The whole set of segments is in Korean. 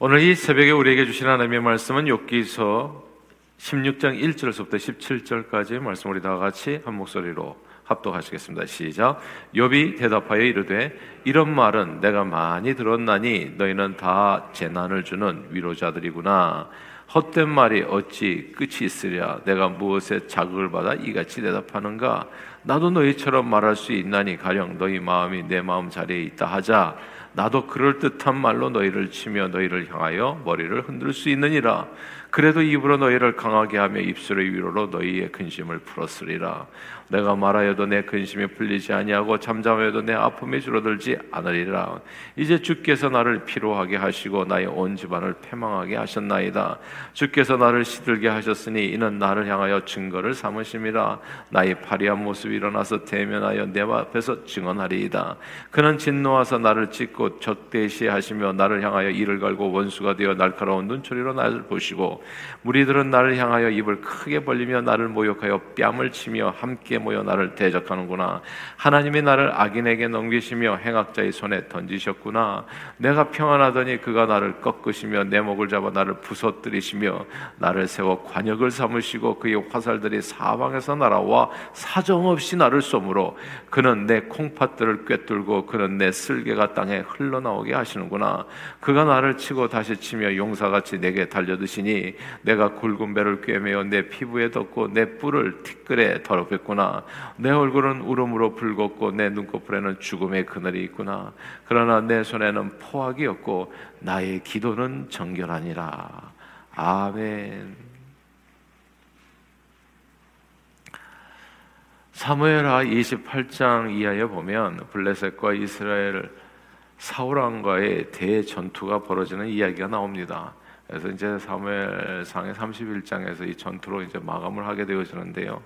오늘 이 새벽에 우리에게 주신 하나님의 말씀은 욥기서 16장 1절에서부터 17절까지의 말씀 우리 다 같이 한 목소리로 합독하시겠습니다. 시작. 욥이 대답하여 이르되 이런 말은 내가 많이 들었나니 너희는 다 재난을 주는 위로자들이구나. 헛된 말이 어찌 끝이 있으랴 내가 무엇에 자극을 받아 이같이 대답하는가 나도 너희처럼 말할 수 있나니 가령 너희 마음이 내 마음 자리에 있다 하자 나도 그럴 듯한 말로 너희를 치며 너희를 향하여 머리를 흔들 수 있느니라 그래도 입으로 너희를 강하게 하며 입술의 위로로 너희의 근심을 풀었으리라 내가 말하여도 내 근심이 풀리지 아니하고 잠잠하여도 내 아픔이 줄어들지 않으리라. 이제 주께서 나를 피로하게 하시고 나의 온 집안을 패망하게 하셨나이다. 주께서 나를 시들게 하셨으니 이는 나를 향하여 증거를 삼으심이라. 나의 파리한 모습이 일어나서 대면하여 내 앞에서 증언하리이다. 그는 진노하사 나를 찢고 적대시하시며 나를 향하여 이를 갈고 원수가 되어 날카로운 눈초리로 나를 보시고 무리들은 나를 향하여 입을 크게 벌리며 나를 모욕하여 뺨을 치며 함께 모여 나를 대적하는구나. 하나님이 나를 악인에게 넘기시며 행악자의 손에 던지셨구나. 내가 평안하더니 그가 나를 꺾으시며 내 목을 잡아 나를 부서뜨리시며 나를 세워 관역을 삼으시고 그의 화살들이 사방에서 날아와 사정없이 나를 쏘므로 그는 내 콩팥들을 꿰뚫고 그는 내 쓸개가 땅에 흘러나오게 하시는구나. 그가 나를 치고 다시 치며 용사같이 내게 달려드시니 내가 굵은 배를 꿰매어 내 피부에 덮고 내 뿔을 티끌에 더럽혔구나. 내 얼굴은 울음으로 붉었고 내 눈꺼풀에는 죽음의 그늘이 있구나. 그러나 내 손에는 포악이 없고 나의 기도는 정결하니라. 아멘. 사무엘하 28장 이하에 보면 블레셋과 이스라엘 사울 왕과의 대전투가 벌어지는 이야기가 나옵니다. 그래서 이제 사무엘상의 31장에서 이 전투로 이제 마감을 하게 되어지는데요.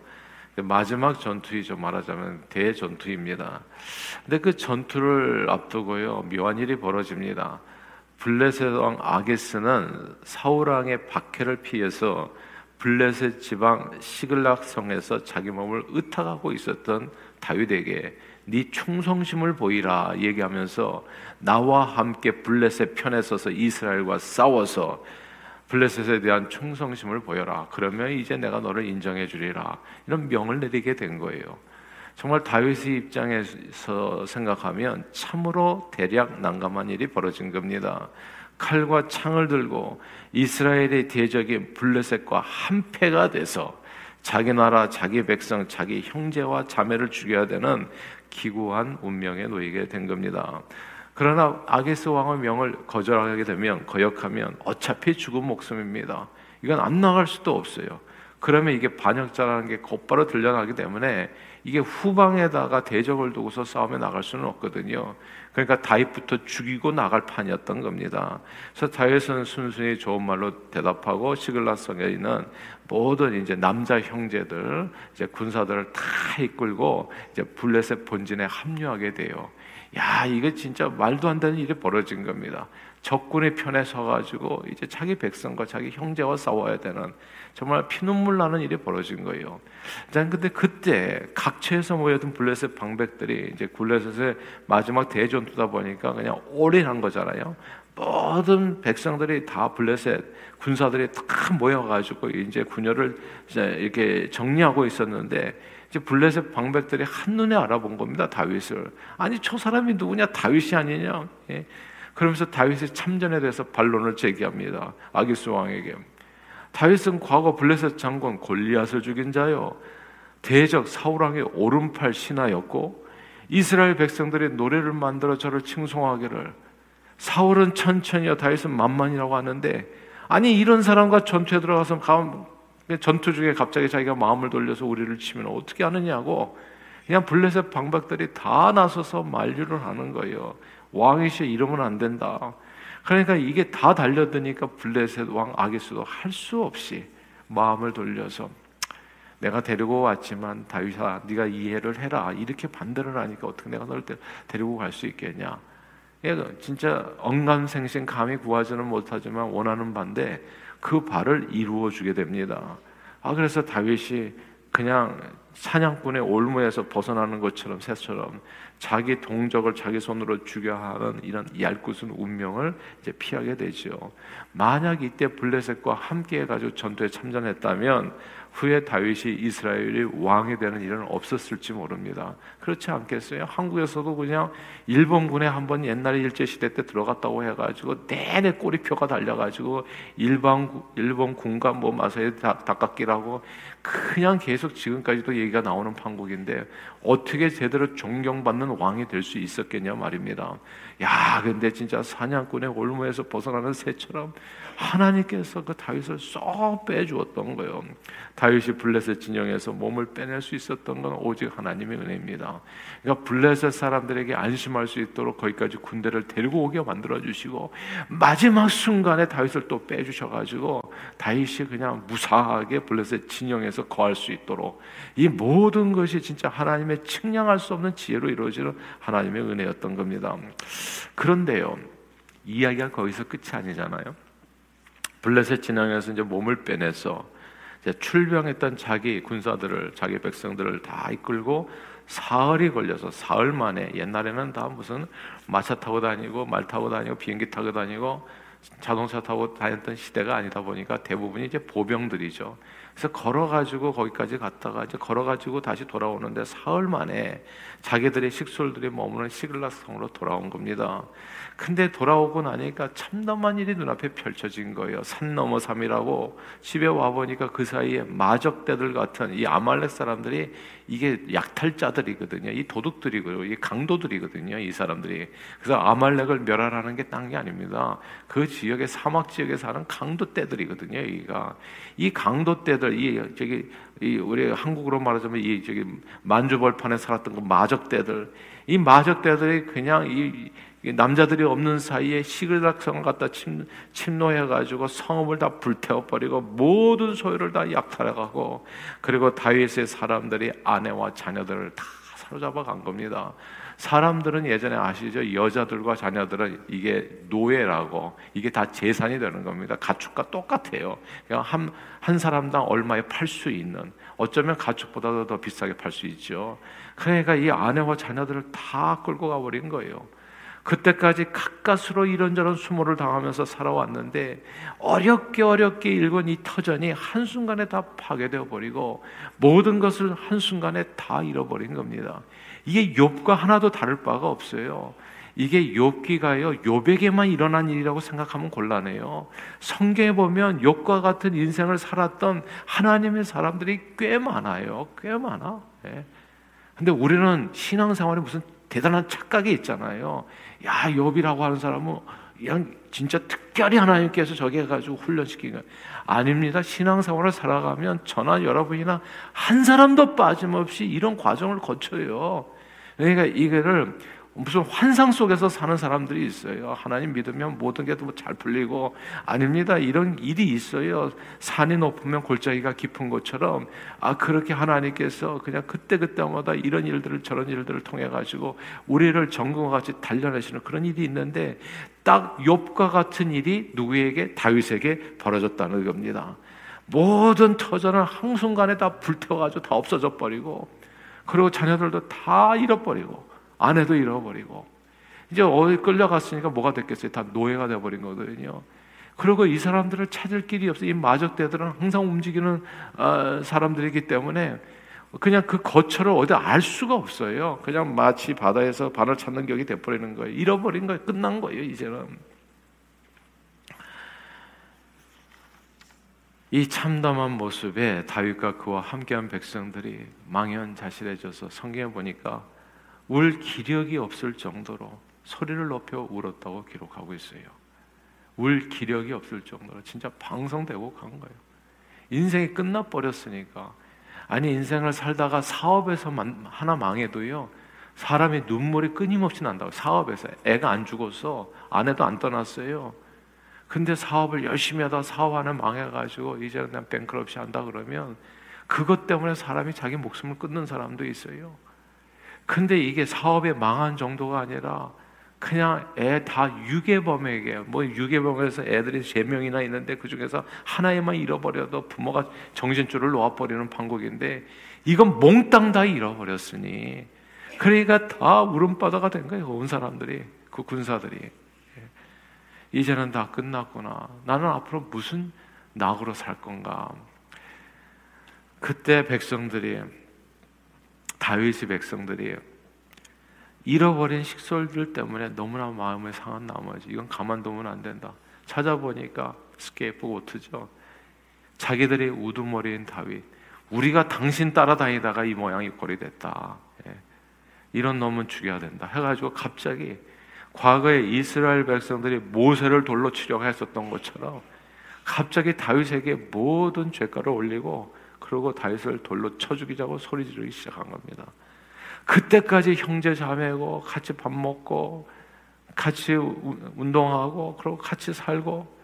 마지막 전투이죠 말하자면 대전투입니다. 근데 그 전투를 앞두고요 묘한 일이 벌어집니다. 블레셋 왕 아게스는 사울 왕의 박해를 피해서 블레셋 지방 시글락 성에서 자기 몸을 의탁하고 있었던 다윗에게 네 충성심을 보이라 얘기하면서 나와 함께 블레셋 편에 서서 이스라엘과 싸워서 블레셋에 대한 충성심을 보여라. 그러면 이제 내가 너를 인정해 주리라. 이런 명을 내리게 된 거예요. 정말 다윗의 입장에서 생각하면 참으로 대략 난감한 일이 벌어진 겁니다. 칼과 창을 들고 이스라엘의 대적인 블레셋과 한패가 돼서 자기 나라, 자기 백성, 자기 형제와 자매를 죽여야 되는 기구한 운명에 놓이게 된 겁니다. 그러나 아게스 왕의 명을 거절하게 되면 거역하면 어차피 죽은 목숨입니다. 이건 안 나갈 수도 없어요. 그러면 이게 반역자라는 게 곧바로 들려나기 때문에 이게 후방에다가 대적을 두고서 싸움에 나갈 수는 없거든요. 그러니까 다윗부터 죽이고 나갈 판이었던 겁니다. 그래서 다윗은 순순히 좋은 말로 대답하고 시글라성에 있는 모든 이제 남자 형제들, 이제 군사들을 다 이끌고 이제 블레셋 본진에 합류하게 돼요. 야, 이거 진짜 말도 안 되는 일이 벌어진 겁니다. 적군의 편에 서가지고 이제 자기 백성과 자기 형제와 싸워야 되는 정말 피눈물 나는 일이 벌어진 거예요. 자, 근데 그때 각처에서 모여든 블레셋 방백들이 이제 블레셋의 마지막 대전투다 보니까 그냥 올인한 거잖아요. 모든 백성들이 다 블레셋 군사들이 다 모여가지고 이제 군여를 이제 이렇게 정리하고 있었는데 이제 블레셋 방백들이 한 눈에 알아본 겁니다. 다윗을. 아니 저 사람이 누구냐? 다윗이 아니냐? 예. 그러면서 다윗의 참전에 대해서 반론을 제기합니다. 아기스 왕에게. 다윗은 과거 블레셋 장군 골리앗을 죽인 자요. 대적 사울 왕의 오른팔 신하였고 이스라엘 백성들이 노래를 만들어 저를 칭송하기를 사울은 천천히요 다윗은 만만이라고 하는데 아니 이런 사람과 전투에 들어가서 전투 중에 갑자기 자기가 마음을 돌려서 우리를 치면 어떻게 하느냐고 그냥 블레셋 방박들이 다 나서서 만류를 하는 거예요. 왕이시 이러면 안 된다. 그러니까 이게 다 달려드니까 블레셋 왕 아기스도 할 수 없이 마음을 돌려서 내가 데리고 왔지만 다윗아 네가 이해를 해라 이렇게 반대를 하니까 어떻게 내가 널 데리고 갈 수 있겠냐? 진짜 언감생심 감히 구하지는 못하지만 원하는 반대 그 발을 이루어 주게 됩니다. 아 그래서 다윗이 그냥 사냥꾼의 올무에서 벗어나는 것처럼 새처럼 자기 동족을 자기 손으로 죽여 하는 이런 얄궂은 운명을 이제 피하게 되죠. 만약 이때 블레셋과 함께 해가지고 전투에 참전했다면 후에 다윗이 이스라엘이 왕이 되는 일은 없었을지 모릅니다. 그렇지 않겠어요? 한국에서도 그냥 일본군에 한번 옛날에 일제 시대 때 들어갔다고 해가지고 내내 꼬리표가 달려가지고 일반 일본 군과 뭐 마사에 닭깎기라고 그냥 계속 지금까지도 얘기가 나오는 판국인데 어떻게 제대로 존경받는 왕이 될 수 있었겠냐 말입니다. 야, 근데 진짜 사냥꾼의 올무에서 벗어나는 새처럼 하나님께서 그 다윗을 쏙 빼주었던 거예요. 다윗이 블레셋 진영에서 몸을 빼낼 수 있었던 건 오직 하나님의 은혜입니다. 그러니까 블레셋 사람들에게 안심할 수 있도록 거기까지 군대를 데리고 오게 만들어 주시고 마지막 순간에 다윗을 또 빼주셔 가지고 다윗이 그냥 무사하게 블레셋 진영에서 거할 수 있도록 이 모든 것이 진짜 하나님의 측량할 수 없는 지혜로 이루어지는 하나님의 은혜였던 겁니다. 그런데요. 이야기가 거기서 끝이 아니잖아요. 블레셋 진영에서 이제 몸을 빼내서 이제 출병했던 자기 군사들을 자기 백성들을 다 이끌고 사흘이 걸려서 사흘 만에 옛날에는 다 무슨 마차 타고 다니고 말 타고 다니고 비행기 타고 다니고 자동차 타고 다녔던 시대가 아니다 보니까 대부분이 이제 보병들이죠. 그래서 걸어가지고 거기까지 갔다가 이제 걸어가지고 다시 돌아오는데 사흘 만에 자기들의 식솔들이 머무는 시글락성으로 돌아온 겁니다. 근데 돌아오고 나니까 참담한 일이 눈앞에 펼쳐진 거예요. 산 넘어 삼이라고 집에 와 보니까 그 사이에 마적대들 같은 이 아말렉 사람들이 이게 약탈자들이거든요. 이 도둑들이고요. 이 강도들이거든요. 이 사람들이. 그래서 아말렉을 멸하라는 게 딴 게 아닙니다. 그 지역의 사막 지역에 사는 강도떼들이거든요. 여기가 이 강도떼들 이 저기 이 우리 한국으로 말하자면 이 저기 만주벌판에 살았던 그 마적떼들 이 마적떼들이 그냥 이 남자들이 없는 사이에 시글락성을 갖다 침, 침노해가지고 성읍을 다 불태워버리고 모든 소유를 다 약탈해가고 그리고 다윗의 사람들이 아내와 자녀들을 다 사로잡아 간 겁니다. 사람들은 예전에 아시죠? 여자들과 자녀들은 이게 노예라고 이게 다 재산이 되는 겁니다. 가축과 똑같아요. 그냥 한, 한 사람당 얼마에 팔 수 있는 어쩌면 가축보다도 더 비싸게 팔 수 있죠. 그러니까 이 아내와 자녀들을 다 끌고 가버린 거예요. 그때까지 가까스로 이런저런 수모를 당하면서 살아왔는데 어렵게 어렵게 일군 이 터전이 한순간에 다 파괴되어 버리고 모든 것을 한순간에 다 잃어버린 겁니다. 이게 욥과 하나도 다를 바가 없어요. 이게 욥기가요 욥에게만 일어난 일이라고 생각하면 곤란해요. 성경에 보면 욥과 같은 인생을 살았던 하나님의 사람들이 꽤 많아요. 꽤 많아. 예. 근데 우리는 신앙생활에 무슨 대단한 착각이 있잖아요. 야, 욥이라고 하는 사람은 그냥 진짜 특별히 하나님께서 저기 해가지고 훈련시키는 거예요. 아닙니다. 신앙생활을 살아가면 저나 여러분이나 한 사람도 빠짐없이 이런 과정을 거쳐요. 그러니까 이거를 무슨 환상 속에서 사는 사람들이 있어요. 하나님 믿으면 모든 게 잘 풀리고 아닙니다. 이런 일이 있어요. 산이 높으면 골짜기가 깊은 것처럼 아 그렇게 하나님께서 그냥 그때 그때마다 이런 일들을 저런 일들을 통해 가지고 우리를 정금과 같이 단련하시는 그런 일이 있는데 딱 욥과 같은 일이 누구에게 다윗에게 벌어졌다는 겁니다. 모든 터전을 한순간에 다 불태워가지고 다 없어져 버리고 그리고 자녀들도 다 잃어버리고 아내도 잃어버리고 이제 어디 끌려갔으니까 뭐가 됐겠어요? 다 노예가 돼버린 거거든요. 그리고 이 사람들을 찾을 길이 없어. 이 마적대들은 항상 움직이는 어, 사람들이기 때문에 그냥 그 거처를 어디 알 수가 없어요. 그냥 마치 바다에서 바을 찾는 격이 돼버리는 거예요. 잃어버린 거예요. 끝난 거예요. 이제는. 이 참담한 모습에 다윗과 그와 함께한 백성들이 망연자실해져서 성경에 보니까 울 기력이 없을 정도로 소리를 높여 울었다고 기록하고 있어요. 울 기력이 없을 정도로 진짜 방송되고 간 거예요. 인생이 끝나 버렸으니까 아니 인생을 살다가 사업에서 하나 망해도요 사람이 눈물이 끊임없이 난다고 사업에서 애가 안 죽어서 아내도 안 떠났어요. 근데 사업을 열심히 하다 사업 하나 망해가지고 이제 그냥 뱅크럽시 한다 그러면 그것 때문에 사람이 자기 목숨을 끊는 사람도 있어요. 근데 이게 사업에 망한 정도가 아니라 그냥 애 다 유괴범에게 뭐 유괴범에서 애들이 세 명이나 있는데 그 중에서 하나에만 잃어버려도 부모가 정신줄을 놓아버리는 판국인데 이건 몽땅 다 잃어버렸으니 그러니까 다 울음바다가 된 거예요. 온 사람들이 그 군사들이 예. 이제는 다 끝났구나. 나는 앞으로 무슨 낙으로 살 건가? 그때 백성들이 다윗의 백성들이 잃어버린 식솔들 때문에 너무나 마음에 상한 나머지 이건 가만두면 안 된다. 찾아보니까 스케이프고트죠. 자기들이 우두머리인 다윗. 우리가 당신 따라다니다가 이 모양이 꼴이 됐다. 예. 이런 놈은 죽여야 된다. 해가지고 갑자기 과거에 이스라엘 백성들이 모세를 돌로 치려고 했었던 것처럼 갑자기 다윗에게 모든 죄가를 올리고 그러고 다윗을 돌로 쳐 죽이자고 소리 지르기 시작한 겁니다. 그때까지 형제 자매고 같이 밥 먹고 같이 운동하고 그리고 같이 살고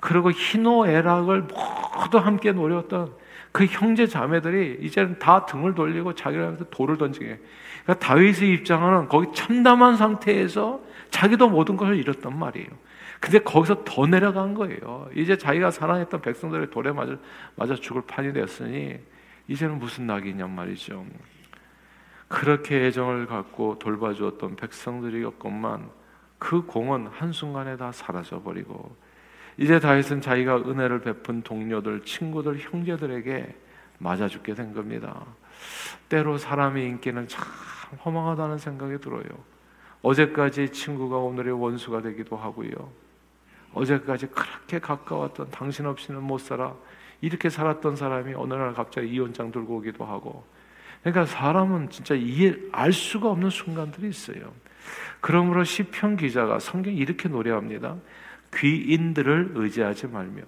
그리고 희노애락을 모두 함께 노렸던 그 형제 자매들이 이제는 다 등을 돌리고 자기한테 돌을 던지게. 그러니까 다윗의 입장은 거기 참담한 상태에서 자기도 모든 것을 잃었단 말이에요. 근데 거기서 더 내려간 거예요. 이제 자기가 사랑했던 백성들의 돌에 맞아, 맞아 죽을 판이 되었으니 이제는 무슨 낙이 냐 말이죠. 그렇게 애정을 갖고 돌봐주었던 백성들이었건만 그 공은 한순간에 다 사라져버리고 이제 다윗은 자기가 은혜를 베푼 동료들, 친구들, 형제들에게 맞아 죽게 된 겁니다. 때로 사람의 인기는 참 허망하다는 생각이 들어요. 어제까지 친구가 오늘의 원수가 되기도 하고요. 어제까지 그렇게 가까웠던 당신 없이는 못 살아 이렇게 살았던 사람이 어느 날 갑자기 이혼장 들고 오기도 하고 그러니까 사람은 진짜 이해 알 수가 없는 순간들이 있어요. 그러므로 시편 기자가 성경 이렇게 노래합니다. 귀인들을 의지하지 말며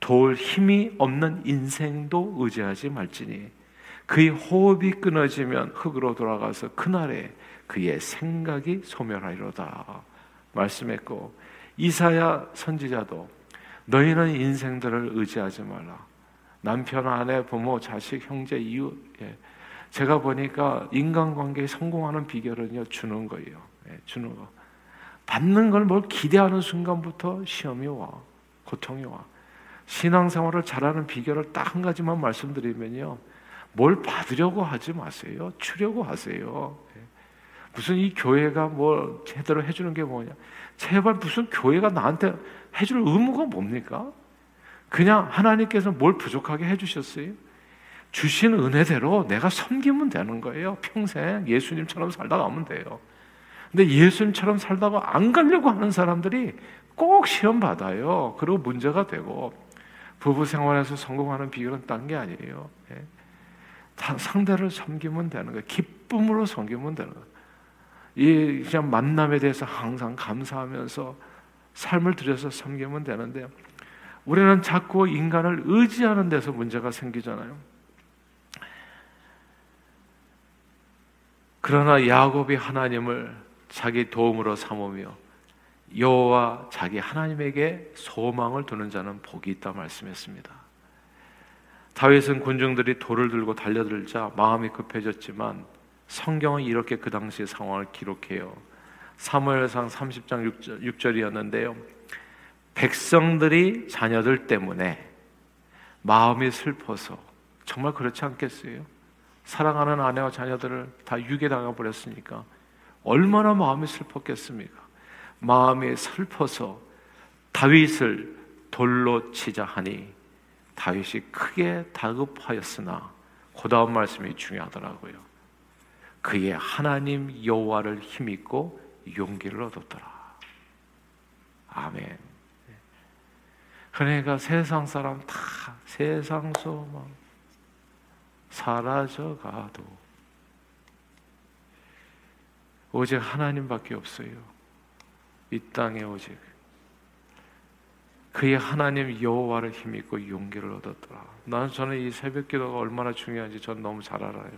도울 힘이 없는 인생도 의지하지 말지니 그의 호흡이 끊어지면 흙으로 돌아가서 그날에 그의 생각이 소멸하리로다 말씀했고 이사야 선지자도 너희는 인생들을 의지하지 말라 남편 아내 부모 자식 형제 이웃 예. 제가 보니까 인간관계에 성공하는 비결은요 주는 거예요 예, 주는 거 받는 걸 뭘 기대하는 순간부터 시험이 와, 고통이 와. 신앙생활을 잘하는 비결을 딱 한 가지만 말씀드리면요. 뭘 받으려고 하지 마세요. 주려고 하세요. 예. 무슨 이 교회가 뭐 제대로 해주는 게 뭐냐. 제발 무슨 교회가 나한테 해줄 의무가 뭡니까? 그냥 하나님께서 뭘 부족하게 해주셨어요? 주신 은혜대로 내가 섬기면 되는 거예요. 평생 예수님처럼 살다 가면 돼요. 근데 예수님처럼 살다가 안 가려고 하는 사람들이 꼭 시험 받아요. 그리고 문제가 되고 부부 생활에서 성공하는 비결은 딴 게 아니에요. 예. 상대를 섬기면 되는 거예요. 기쁨으로 섬기면 되는 거예요. 이 그냥 만남에 대해서 항상 감사하면서 삶을 들여서 섬기면 되는데 우리는 자꾸 인간을 의지하는 데서 문제가 생기잖아요. 그러나 야곱이 하나님을 자기 도움으로 삼으며 여호와 자기 하나님에게 소망을 두는 자는 복이 있다 말씀했습니다. 다윗은 군중들이 돌을 들고 달려들자 마음이 급해졌지만 성경은 이렇게 그 당시의 상황을 기록해요. 사무엘상 30장 6절, 이었는데요 백성들이 자녀들 때문에 마음이 슬퍼서 정말 그렇지 않겠어요? 사랑하는 아내와 자녀들을 다 유괴당해 버렸으니까 얼마나 마음이 슬펐겠습니까? 마음이 슬퍼서 다윗을 돌로 치자 하니 다윗이 크게 다급하였으나 그 다음 말씀이 중요하더라고요. 그의 하나님 여호와를 힘입고 용기를 얻었더라. 아멘. 그러니까 세상 사람 다 세상 소망 사라져가도 오직 하나님밖에 없어요. 이 땅에 오직 그의 하나님 여호와를 힘입고 용기를 얻었더라. 나는 저는 이 새벽 기도가 얼마나 중요한지 전 너무 잘 알아요.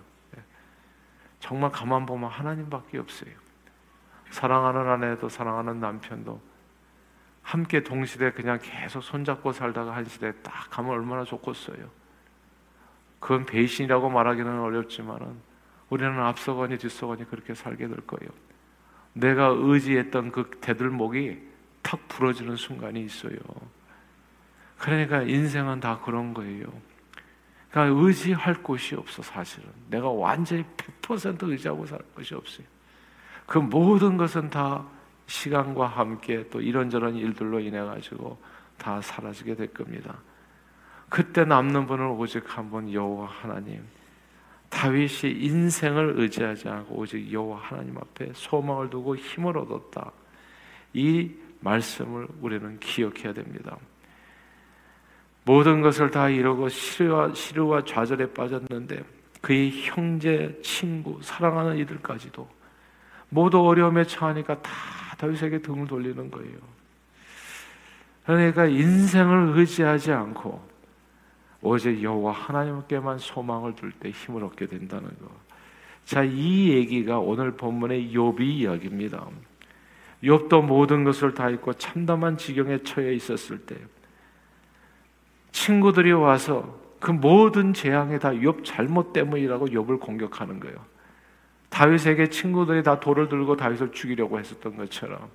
예. 정말 가만 보면 하나님밖에 없어요. 사랑하는 아내도 사랑하는 남편도 함께 동시대 그냥 계속 손잡고 살다가 한 시대에 딱 가면 얼마나 좋겠어요. 그건 배신이라고 말하기는 어렵지만은 우리는 앞서거니 뒤서거니 그렇게 살게 될 거예요. 내가 의지했던 그 대들목이 탁 부러지는 순간이 있어요. 그러니까 인생은 다 그런 거예요. 그러니까 의지할 곳이 없어 사실은 내가 완전히 100% 의지하고 살 것이 없어요. 그 모든 것은 다 시간과 함께 또 이런저런 일들로 인해 가지고 다 사라지게 될 겁니다. 그때 남는 분은 오직 한 분 여호와 하나님. 다윗이 인생을 의지하지 않고 오직 여호와 하나님 앞에 소망을 두고 힘을 얻었다. 이 말씀을 우리는 기억해야 됩니다. 모든 것을 다 이루고 시루와, 시루와 좌절에 빠졌는데 그의 형제, 친구, 사랑하는 이들까지도 모두 어려움에 처하니까 다 다윗에게 등을 돌리는 거예요. 그러니까 인생을 의지하지 않고 오직 여호와 하나님께만 소망을 둘 때 힘을 얻게 된다는 거. 자, 이 얘기가 오늘 본문의 욥이 이야기입니다. 욥도 모든 것을 다 잃고 참담한 지경에 처해 있었을 때 친구들이 와서 그 모든 재앙이 다 욥 잘못 때문이라고 욥을 공격하는 거예요. 다윗에게 친구들이 다 돌을 들고 다윗을 죽이려고 했었던 것처럼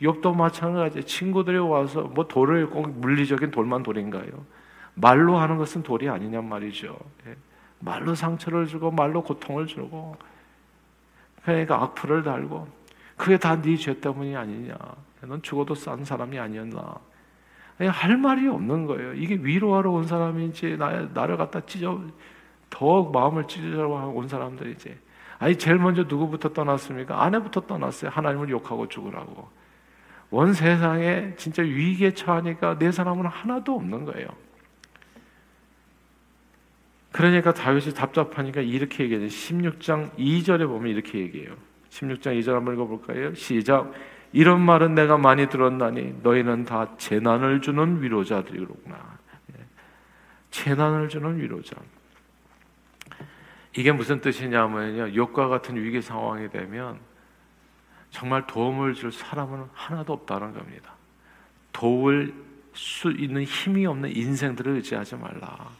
욥도 마찬가지. 친구들이 와서 뭐 돌을 꼭 물리적인 돌만 돌인가요? 말로 하는 것은 돌이 아니냔 말이죠. 예. 말로 상처를 주고 말로 고통을 주고 그러니까 악플을 달고 그게 다 네 죄 때문이 아니냐. 넌 죽어도 싼 사람이 아니었나. 할 말이 없는 거예요. 이게 위로하러 온 사람인지 나, 나를 갖다 찢어 더 마음을 찢으러 온 사람들이지. 아니 제일 먼저 누구부터 떠났습니까? 아내부터 떠났어요. 하나님을 욕하고 죽으라고. 원 세상에 진짜 위기에 처하니까 내 사람은 하나도 없는 거예요. 그러니까 다윗이 답답하니까 이렇게 얘기해요. 16장 2절에 보면 이렇게 얘기해요. 16장 2절 한번 읽어볼까요? 시작. 이런 말은 내가 많이 들었나니 너희는 다 재난을 주는 위로자들이로구나. 예. 재난을 주는 위로자. 이게 무슨 뜻이냐면요. 욕과 같은 위기 상황이 되면 정말 도움을 줄 사람은 하나도 없다는 겁니다. 도울 수 있는 힘이 없는 인생들을 의지하지 말라.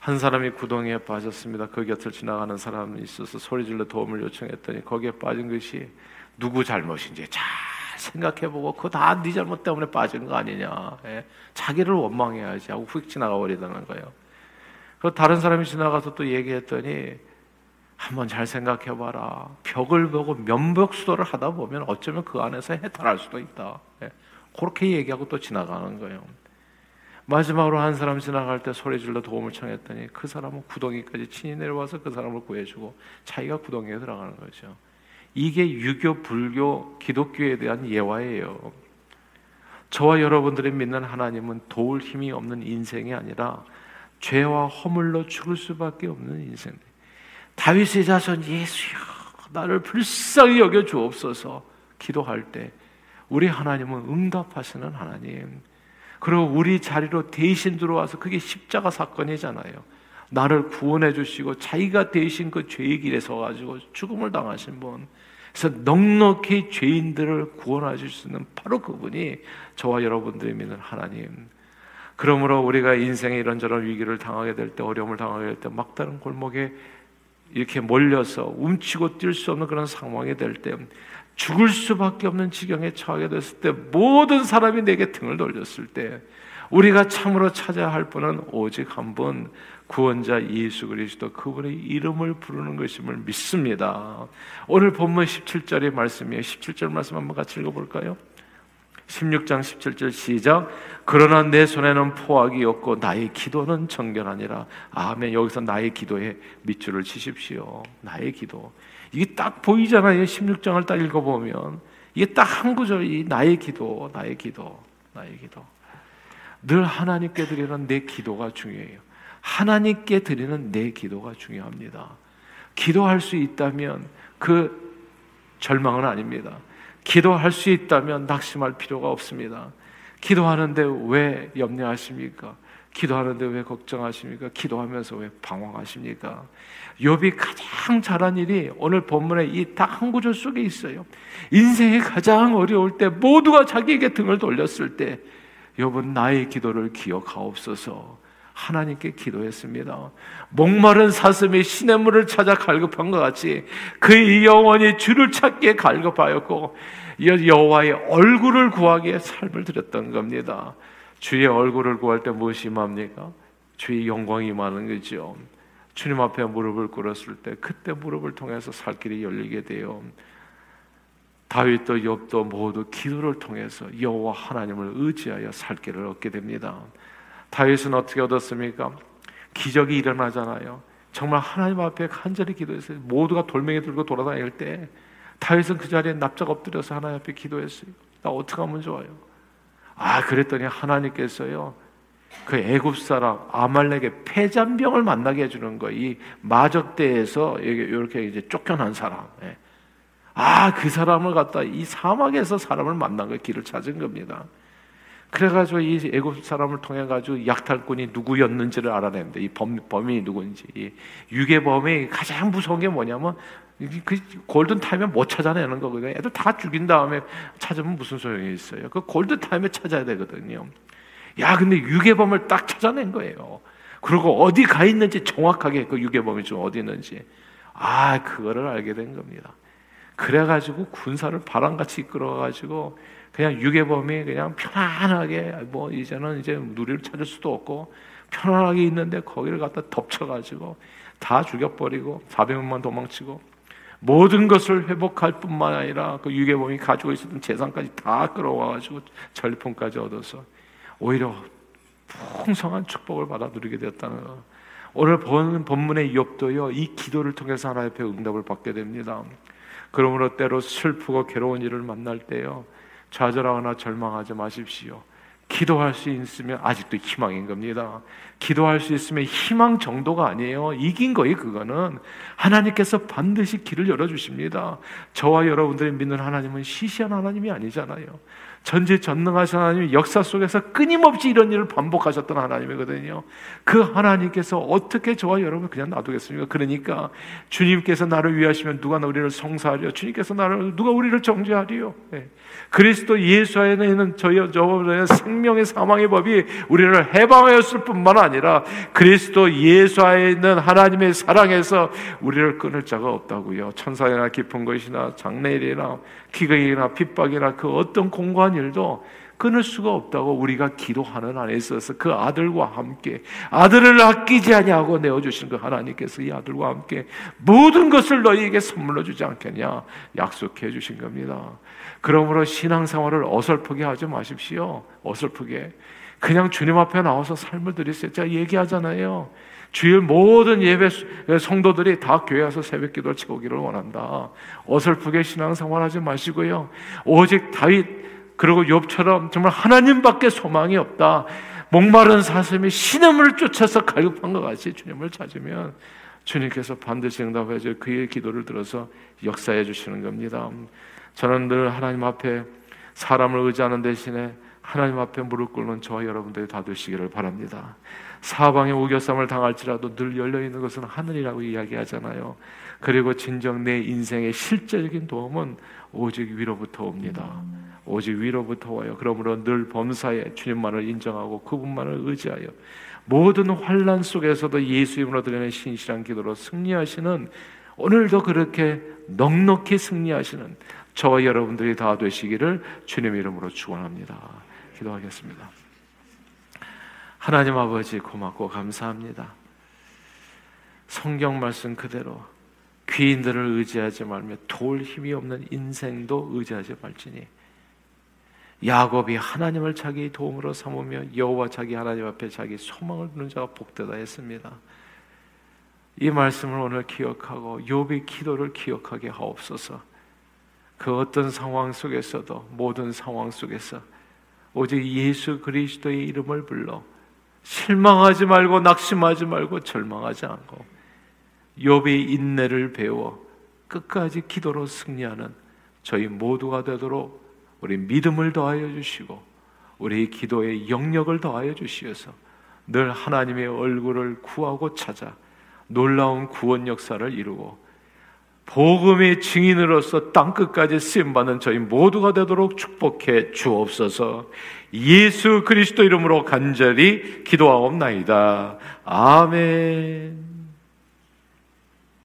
예. 한 사람이 구덩이에 빠졌습니다. 그 곁을 지나가는 사람이 있어서 소리 질러 도움을 요청했더니 거기에 빠진 것이 누구 잘못인지 잘 생각해보고 그거 다 네 잘못 때문에 빠진 거 아니냐. 예. 자기를 원망해야지 하고 휙 지나가 버리다는 거예요. 그 다른 사람이 지나가서 또 얘기했더니 한번 잘 생각해봐라. 벽을 보고 면벽 수도를 하다 보면 어쩌면 그 안에서 해탈할 수도 있다. 예. 그렇게 얘기하고 또 지나가는 거예요. 마지막으로 한 사람 지나갈 때 소리 질러 도움을 청했더니 그 사람은 구덩이까지 친히 내려와서 그 사람을 구해주고 자기가 구덩이에 들어가는 거죠. 이게 유교, 불교, 기독교에 대한 예화예요. 저와 여러분들이 믿는 하나님은 도울 힘이 없는 인생이 아니라 죄와 허물로 죽을 수밖에 없는 인생. 다윗의 자손 예수여, 나를 불쌍히 여겨 주옵소서. 기도할 때 우리 하나님은 응답하시는 하나님. 그리고 우리 자리로 대신 들어와서 그게 십자가 사건이잖아요. 나를 구원해 주시고 자기가 대신 그 죄의 길에 서 가지고 죽음을 당하신 분. 그래서 넉넉히 죄인들을 구원해 줄수 있는 바로 그분이 저와 여러분들이 믿는 하나님. 그러므로 우리가 인생에 이런저런 위기를 당하게 될 때, 어려움을 당하게 될 때, 막다른 골목에 이렇게 몰려서 움치고 뛸 수 없는 그런 상황이 될 때, 죽을 수밖에 없는 지경에 처하게 됐을 때, 모든 사람이 내게 등을 돌렸을 때, 우리가 참으로 찾아야 할 분은 오직 한 분, 구원자 예수 그리스도 그분의 이름을 부르는 것임을 믿습니다. 오늘 본문 17절의 말씀이에요. 17절 말씀 한번 같이 읽어볼까요? 16장 17절 시작. 그러나 내 손에는 포악이 없고 나의 기도는 정결하니라. 아멘. 여기서 나의 기도에 밑줄을 치십시오. 나의 기도. 이게 딱 보이잖아요. 16장을 딱 읽어보면. 이게 딱 한 구절이 나의 기도, 나의 기도, 나의 기도. 늘 하나님께 드리는 내 기도가 중요해요. 하나님께 드리는 내 기도가 중요합니다. 기도할 수 있다면 그 절망은 아닙니다. 기도할 수 있다면 낙심할 필요가 없습니다. 기도하는데 왜 염려하십니까? 기도하는데 왜 걱정하십니까? 기도하면서 왜 방황하십니까? 욥이 가장 잘한 일이 오늘 본문에 이 딱 한 구절 속에 있어요. 인생이 가장 어려울 때 모두가 자기에게 등을 돌렸을 때 욥은 나의 기도를 기억하옵소서. 하나님께 기도했습니다. 목마른 사슴이 시냇물을 찾아 갈급한 것 같이 그의 영혼이 주를 찾기에 갈급하였고 여호와의 얼굴을 구하기에 삶을 드렸던 겁니다. 주의 얼굴을 구할 때 무엇이 임합니까? 주의 영광이 많은 거죠. 주님 앞에 무릎을 꿇었을 때 그때 무릎을 통해서 살 길이 열리게 돼요. 다윗도 욥도 모두 기도를 통해서 여호와 하나님을 의지하여 살 길을 얻게 됩니다. 다윗은 어떻게 얻었습니까? 기적이 일어나잖아요. 정말 하나님 앞에 간절히 기도했어요. 모두가 돌멩이 들고 돌아다닐 때 다윗은 그 자리에 납작 엎드려서 하나님 앞에 기도했어요. 나 어떻게 하면 좋아요? 아, 그랬더니 하나님께서요. 그 애굽 사람 아말렉의 폐잔병을 만나게 해주는 거. 이 마적대에서 이렇게 이제 쫓겨난 사람. 예. 아, 그 사람을 갖다 이 사막에서 사람을 만난 거 길을 찾은 겁니다. 그래가지고 이 애굽 사람을 통해 가지고 약탈꾼이 누구였는지를 알아냈는데 이 범, 범인이 누군지 유괴범이 가장 무서운 게 뭐냐면 그 골든 타임에 못 찾아내는 거거든요. 애들 다 죽인 다음에 찾으면 무슨 소용이 있어요? 그 골든 타임에 찾아야 되거든요. 야, 근데 유괴범을 딱 찾아낸 거예요. 그리고 어디 가 있는지 정확하게 그 유괴범이 좀 어디 있는지 아 그거를 알게 된 겁니다. 그래 가지고 군사를 바람같이 이끌어 가지고 그냥 유괴범이 그냥 편안하게 뭐 이제는 이제 누리를 찾을 수도 없고 편안하게 있는데 거기를 갖다 덮쳐 가지고 다 죽여버리고 400명만 도망치고 모든 것을 회복할 뿐만 아니라 그 유괴범이 가지고 있었던 재산까지 다 끌어와가지고 전리품까지 얻어서 오히려 풍성한 축복을 받아 누리게 되었다는 거. 오늘 본 본문의 욥도요 이 기도를 통해서 하나님 앞에 응답을 받게 됩니다. 그러므로 때로 슬프고 괴로운 일을 만날 때요 좌절하거나 절망하지 마십시오. 기도할 수 있으면 아직도 희망인 겁니다. 기도할 수 있으면 희망 정도가 아니에요. 이긴 거예요, 그거는. 하나님께서 반드시 길을 열어주십니다. 저와 여러분들이 믿는 하나님은 시시한 하나님이 아니잖아요. 전지 전능하신 하나님 역사 속에서 끊임없이 이런 일을 반복하셨던 하나님이거든요. 그 하나님께서 어떻게 저와 여러분을 그냥 놔두겠습니까? 그러니까 주님께서 나를 위하시면 누가 우리를 성사하려? 주님께서 나를 누가 우리를 정죄하리요? 네. 그리스도 예수 안에 있는 저희 저의 생명의 사망의 법이 우리를 해방하였을 뿐만 아니라 그리스도 예수 안에 있는 하나님의 사랑에서 우리를 끊을 자가 없다고요. 천사이나 깊은 것이나 장례일이나 기근이나 핍박이나 그 어떤 공 고한 일도 끊을 수가 없다고 우리가 기도하는 안에 있어서 그 아들과 함께 아들을 아끼지 아니하고 내어주신 그 하나님께서 이 아들과 함께 모든 것을 너희에게 선물로 주지 않겠냐 약속해 주신 겁니다. 그러므로 신앙생활을 어설프게 하지 마십시오. 어설프게 그냥 주님 앞에 나와서 삶을 드리세요. 제가 얘기하잖아요. 주일 모든 예배 성도들이 다 교회 와서 새벽 기도를 채우기를 원한다. 어설프게 신앙생활 하지 마시고요. 오직 다윗 그리고 욥처럼 정말 하나님밖에 소망이 없다. 목마른 사슴이 신음을 쫓아서 갈급한 것 같이 주님을 찾으면 주님께서 반드시 응답해 줄 그의 기도를 들어서 역사해 주시는 겁니다. 저는 늘 하나님 앞에 사람을 의지하는 대신에 하나님 앞에 무릎 꿇는 저와 여러분들이 다 되시기를 바랍니다. 사방에 우겨쌈을 당할지라도 늘 열려 있는 것은 하늘이라고 이야기하잖아요. 그리고 진정 내 인생의 실제적인 도움은 오직 위로부터 옵니다. 오직 위로부터 와요. 그러므로 늘 범사에 주님만을 인정하고 그분만을 의지하여 모든 환란 속에서도 예수 이름으로 드리는 신실한 기도로 승리하시는 오늘도 그렇게 넉넉히 승리하시는 저와 여러분들이 다 되시기를 주님 이름으로 축원합니다. 기도하겠습니다. 하나님 아버지 고맙고 감사합니다. 성경 말씀 그대로 귀인들을 의지하지 말며 도울 힘이 없는 인생도 의지하지 말지니 야곱이 하나님을 자기 도움으로 삼으며 여호와 자기 하나님 앞에 자기 소망을 두는 자가 복되다 했습니다. 이 말씀을 오늘 기억하고 욥의 기도를 기억하게 하옵소서. 그 어떤 상황 속에서도 모든 상황 속에서 오직 예수 그리스도의 이름을 불러 실망하지 말고 낙심하지 말고 절망하지 않고 욥의 인내를 배워 끝까지 기도로 승리하는 저희 모두가 되도록 우리 믿음을 더하여 주시고 우리 기도의 영역을 더하여 주시어서 늘 하나님의 얼굴을 구하고 찾아 놀라운 구원 역사를 이루고 복음의 증인으로서 땅 끝까지 쓰임 받는 저희 모두가 되도록 축복해 주옵소서. 예수 그리스도 이름으로 간절히 기도하옵나이다. 아멘.